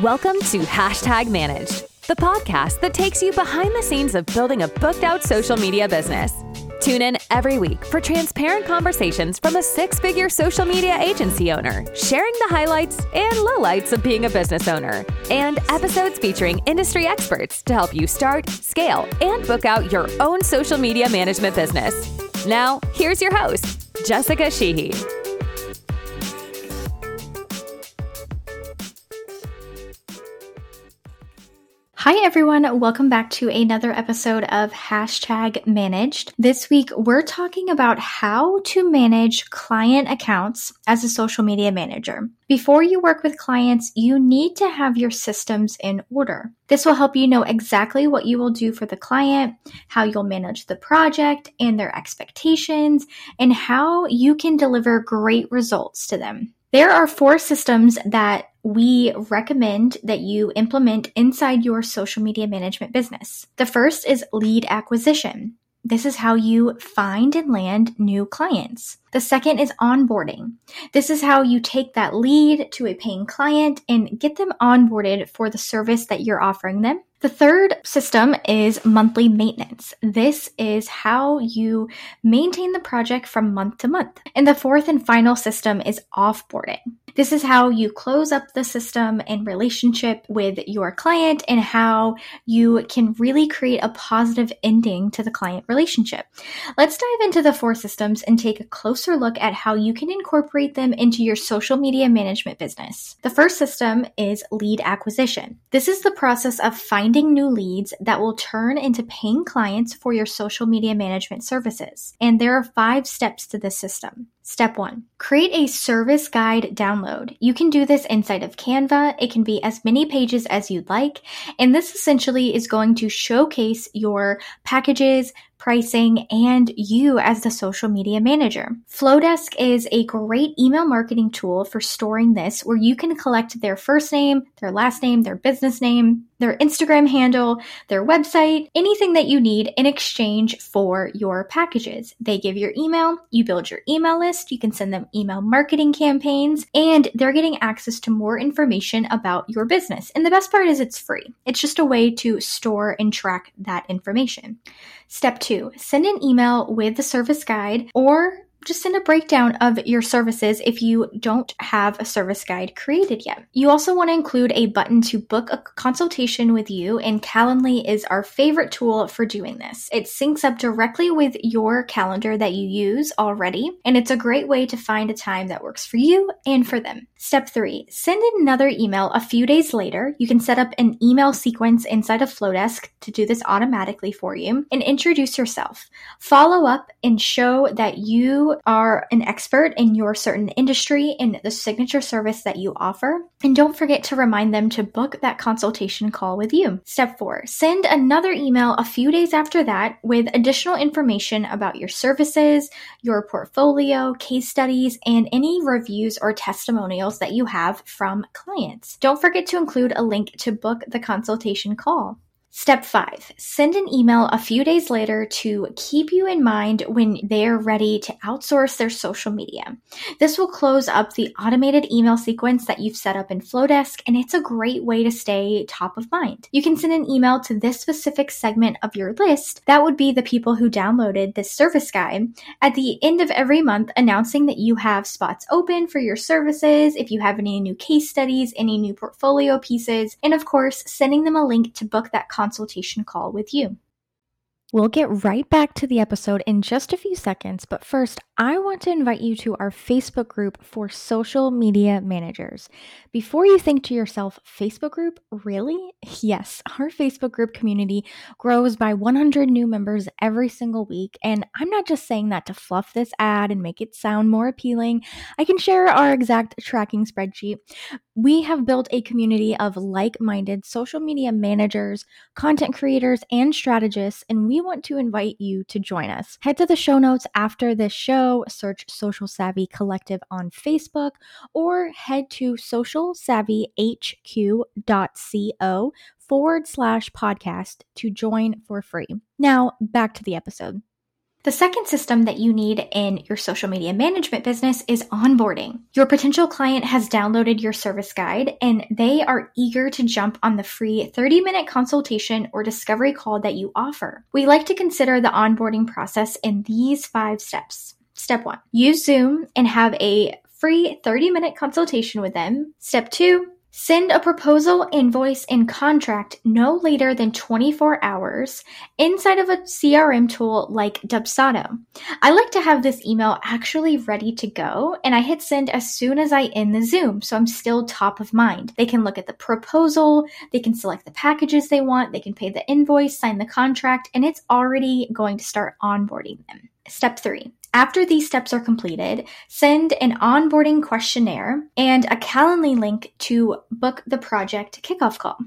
Welcome to Hashtag Managed, the podcast that takes you behind the scenes of building a booked out social media business. Tune in every week for transparent conversations from a six figure social media agency owner, sharing the highlights and lowlights of being a business owner, and episodes featuring industry experts to help you start, scale, and book out your own social media management business. Now, here's your host, Jessica Sheehy. Hi, everyone. Welcome back to another episode of Hashtag Managed. This week, we're talking about how to manage client accounts as a social media manager. Before you work with clients, you need to have your systems in order. This will help you know exactly what you will do for the client, how you'll manage the project and their expectations, and how you can deliver great results to them. There are four systems that we recommend that you implement inside your social media management business. The first is lead acquisition. This is how you find and land new clients. The second is onboarding. This is how you take that lead to a paying client and get them onboarded for the service that you're offering them. The third system is monthly maintenance. This is how you maintain the project from month to month. And the fourth and final system is offboarding. This is how you close up the system and relationship with your client and how you can really create a positive ending to the client relationship. Let's dive into the four systems and take a closer look at how you can incorporate them into your social media management business. The first system is lead acquisition. This is the process of finding new leads that will turn into paying clients for your social media management services. And there are five steps to this system. Step one, create a service guide download. You can do this inside of Canva. It can be as many pages as you'd like. And this essentially is going to showcase your packages, pricing, and you as the social media manager. Flodesk is a great email marketing tool for storing this where you can collect their first name, their last name, their business name, their Instagram handle, their website, anything that you need in exchange for your packages. They give your email, you build your email list, you can send them email marketing campaigns, and they're getting access to more information about your business. And the best part is it's free. It's just a way to store and track that information. Step two, send an email with the service guide or just send a breakdown of your services if you don't have a service guide created yet. You also want to include a button to book a consultation with you, and Calendly is our favorite tool for doing this. It syncs up directly with your calendar that you use already, and it's a great way to find a time that works for you and for them. Step three, send another email a few days later. You can set up an email sequence inside of Flodesk to do this automatically for you and introduce yourself. Follow up and show that you are an expert in your certain industry and the signature service that you offer. And don't forget to remind them to book that consultation call with you. Step four, send another email a few days after that with additional information about your services, your portfolio, case studies, and any reviews or testimonials that you have from clients. Don't forget to include a link to book the consultation call. Step five, send an email a few days later to keep you in mind when they're ready to outsource their social media. This will close up the automated email sequence that you've set up in Flodesk, and it's a great way to stay top of mind. You can send an email to this specific segment of your list. That would be the people who downloaded this service guide at the end of every month, announcing that you have spots open for your services, if you have any new case studies, any new portfolio pieces, and of course, sending them a link to book that consultation call with you. We'll get right back to the episode in just a few seconds, but first, I want to invite you to our Facebook group for social media managers. Before you think to yourself, Facebook group? Really? Yes, our Facebook group community grows by 100 new members every single week, and I'm not just saying that to fluff this ad and make it sound more appealing. I can share our exact tracking spreadsheet. We have built a community of like minded social media managers, content creators, and strategists, and we want to invite you to join us. Head to the show notes after this show, search Social Savvy Collective on Facebook, or head to socialsavvyhq.co forward slash podcast to join for free. Now, back to the episode. The second system that you need in your social media management business is onboarding. Your potential client has downloaded your service guide and they are eager to jump on the free 30 minute consultation or discovery call that you offer. We like to consider the onboarding process in these five steps. Step one, use Zoom and have a free 30 minute consultation with them. Step two, Send a proposal, invoice, and contract no later than 24 hours inside of a CRM tool like Dubsado. I like to have this email actually ready to go, and I hit send as soon as I end the Zoom, so I'm still top of mind. They can look at the proposal, they can select the packages they want, they can pay the invoice, sign the contract, and it's already going to start onboarding them. Step three, after these steps are completed, send an onboarding questionnaire and a Calendly link to book the project kickoff call.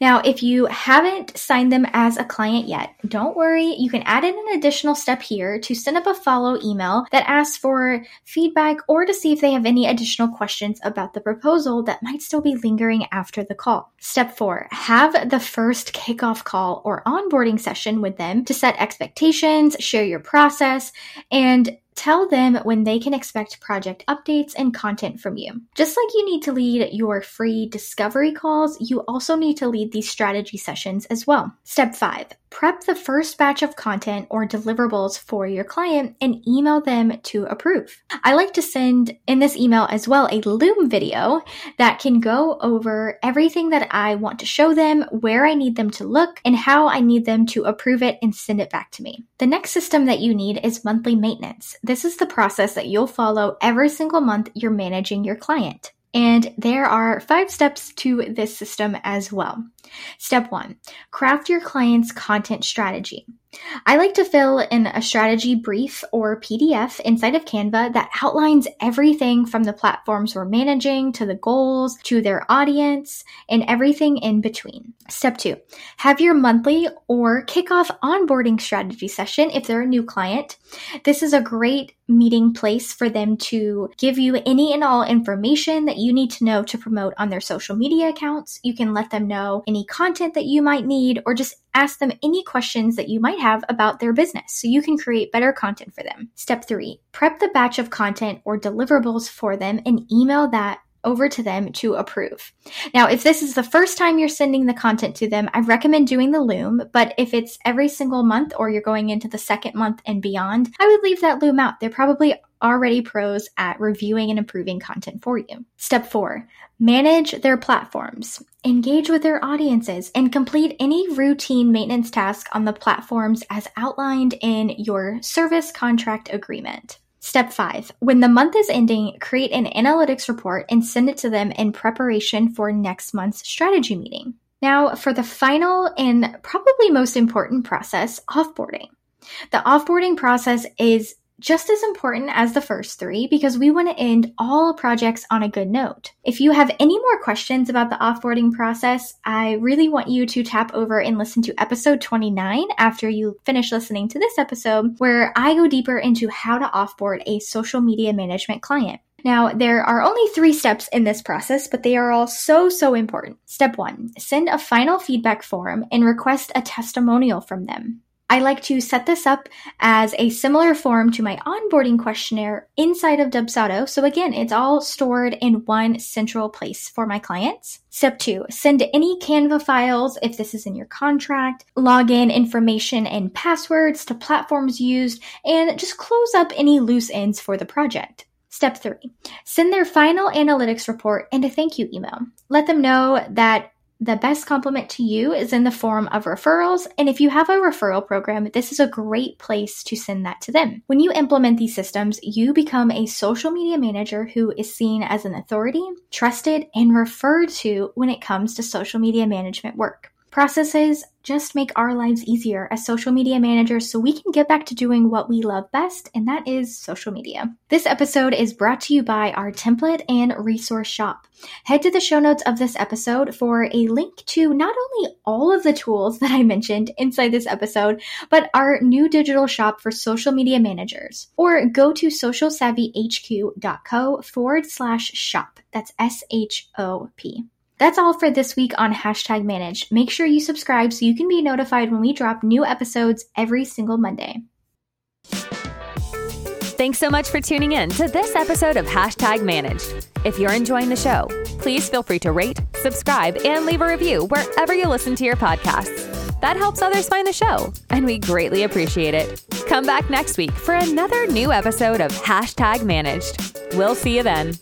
Now, if you haven't signed them as a client yet, don't worry. You can add in an additional step here to send up a follow email that asks for feedback or to see if they have any additional questions about the proposal that might still be lingering after the call. Step four, have the first kickoff call or onboarding session with them to set expectations, share your process, and and Tell them when they can expect project updates and content from you. Just like you need to lead your free discovery calls, you also need to lead these strategy sessions as well. Step five, prep the first batch of content or deliverables for your client and email them to approve. I like to send in this email as well a Loom video that can go over everything that I want to show them, where I need them to look, and how I need them to approve it and send it back to me. The next system that you need is monthly maintenance. This is the process that you'll follow every single month you're managing your client. And there are five steps to this system as well. Step one, craft your client's content strategy. I like to fill in a strategy brief or PDF inside of Canva that outlines everything from the platforms we're managing to the goals to their audience and everything in between. Step two, have your monthly or kickoff onboarding strategy session if they're a new client. This is a great meeting place for them to give you any and all information that you need to know to promote on their social media accounts. You can let them know any content that you might need or just ask them any questions that you might have about their business so you can create better content for them. Step three, prep the batch of content or deliverables for them and email that over to them to approve. Now, if this is the first time you're sending the content to them, I recommend doing the Loom, but if it's every single month or you're going into the second month and beyond, I would leave that Loom out. They're probably already pros at reviewing and improving content for you. Step four, manage their platforms, engage with their audiences, and complete any routine maintenance task on the platforms as outlined in your service contract agreement. Step five, when the month is ending, create an analytics report and send it to them in preparation for next month's strategy meeting. Now, for the final and probably most important process, offboarding. The offboarding process is just as important as the first three because we want to end all projects on a good note. If you have any more questions about the offboarding process, I really want you to tap over and listen to episode 29 after you finish listening to this episode, where I go deeper into how to offboard a social media management client. Now, there are only three steps in this process, but they are all so, so important. Step one, send a final feedback form and request a testimonial from them. I like to set this up as a similar form to my onboarding questionnaire inside of Dubsado. So again, it's all stored in one central place for my clients. Step two, send any Canva files if this is in your contract, login information and passwords to platforms used, and just close up any loose ends for the project. Step three, send their final analytics report and a thank you email. Let them know that the best compliment to you is in the form of referrals. And if you have a referral program, this is a great place to send that to them. When you implement these systems, you become a social media manager who is seen as an authority, trusted, and referred to when it comes to social media management work. Processes just make our lives easier as social media managers so we can get back to doing what we love best, and that is social media. This episode is brought to you by our template and resource shop. Head to the show notes of this episode for a link to not only all of the tools that I mentioned inside this episode, but our new digital shop for social media managers. Or go to socialsavvyhq.co forward slash shop. That's S H O P. That's all for this week on Hashtag Manage. Make sure you subscribe so you can be notified when we drop new episodes every single Monday. Thanks so much for tuning in to this episode of Hashtag Managed. If you're enjoying the show, please feel free to rate, subscribe, and leave a review wherever you listen to your podcasts. That helps others find the show, and we greatly appreciate it. Come back next week for another new episode of Hashtag Managed. We'll see you then.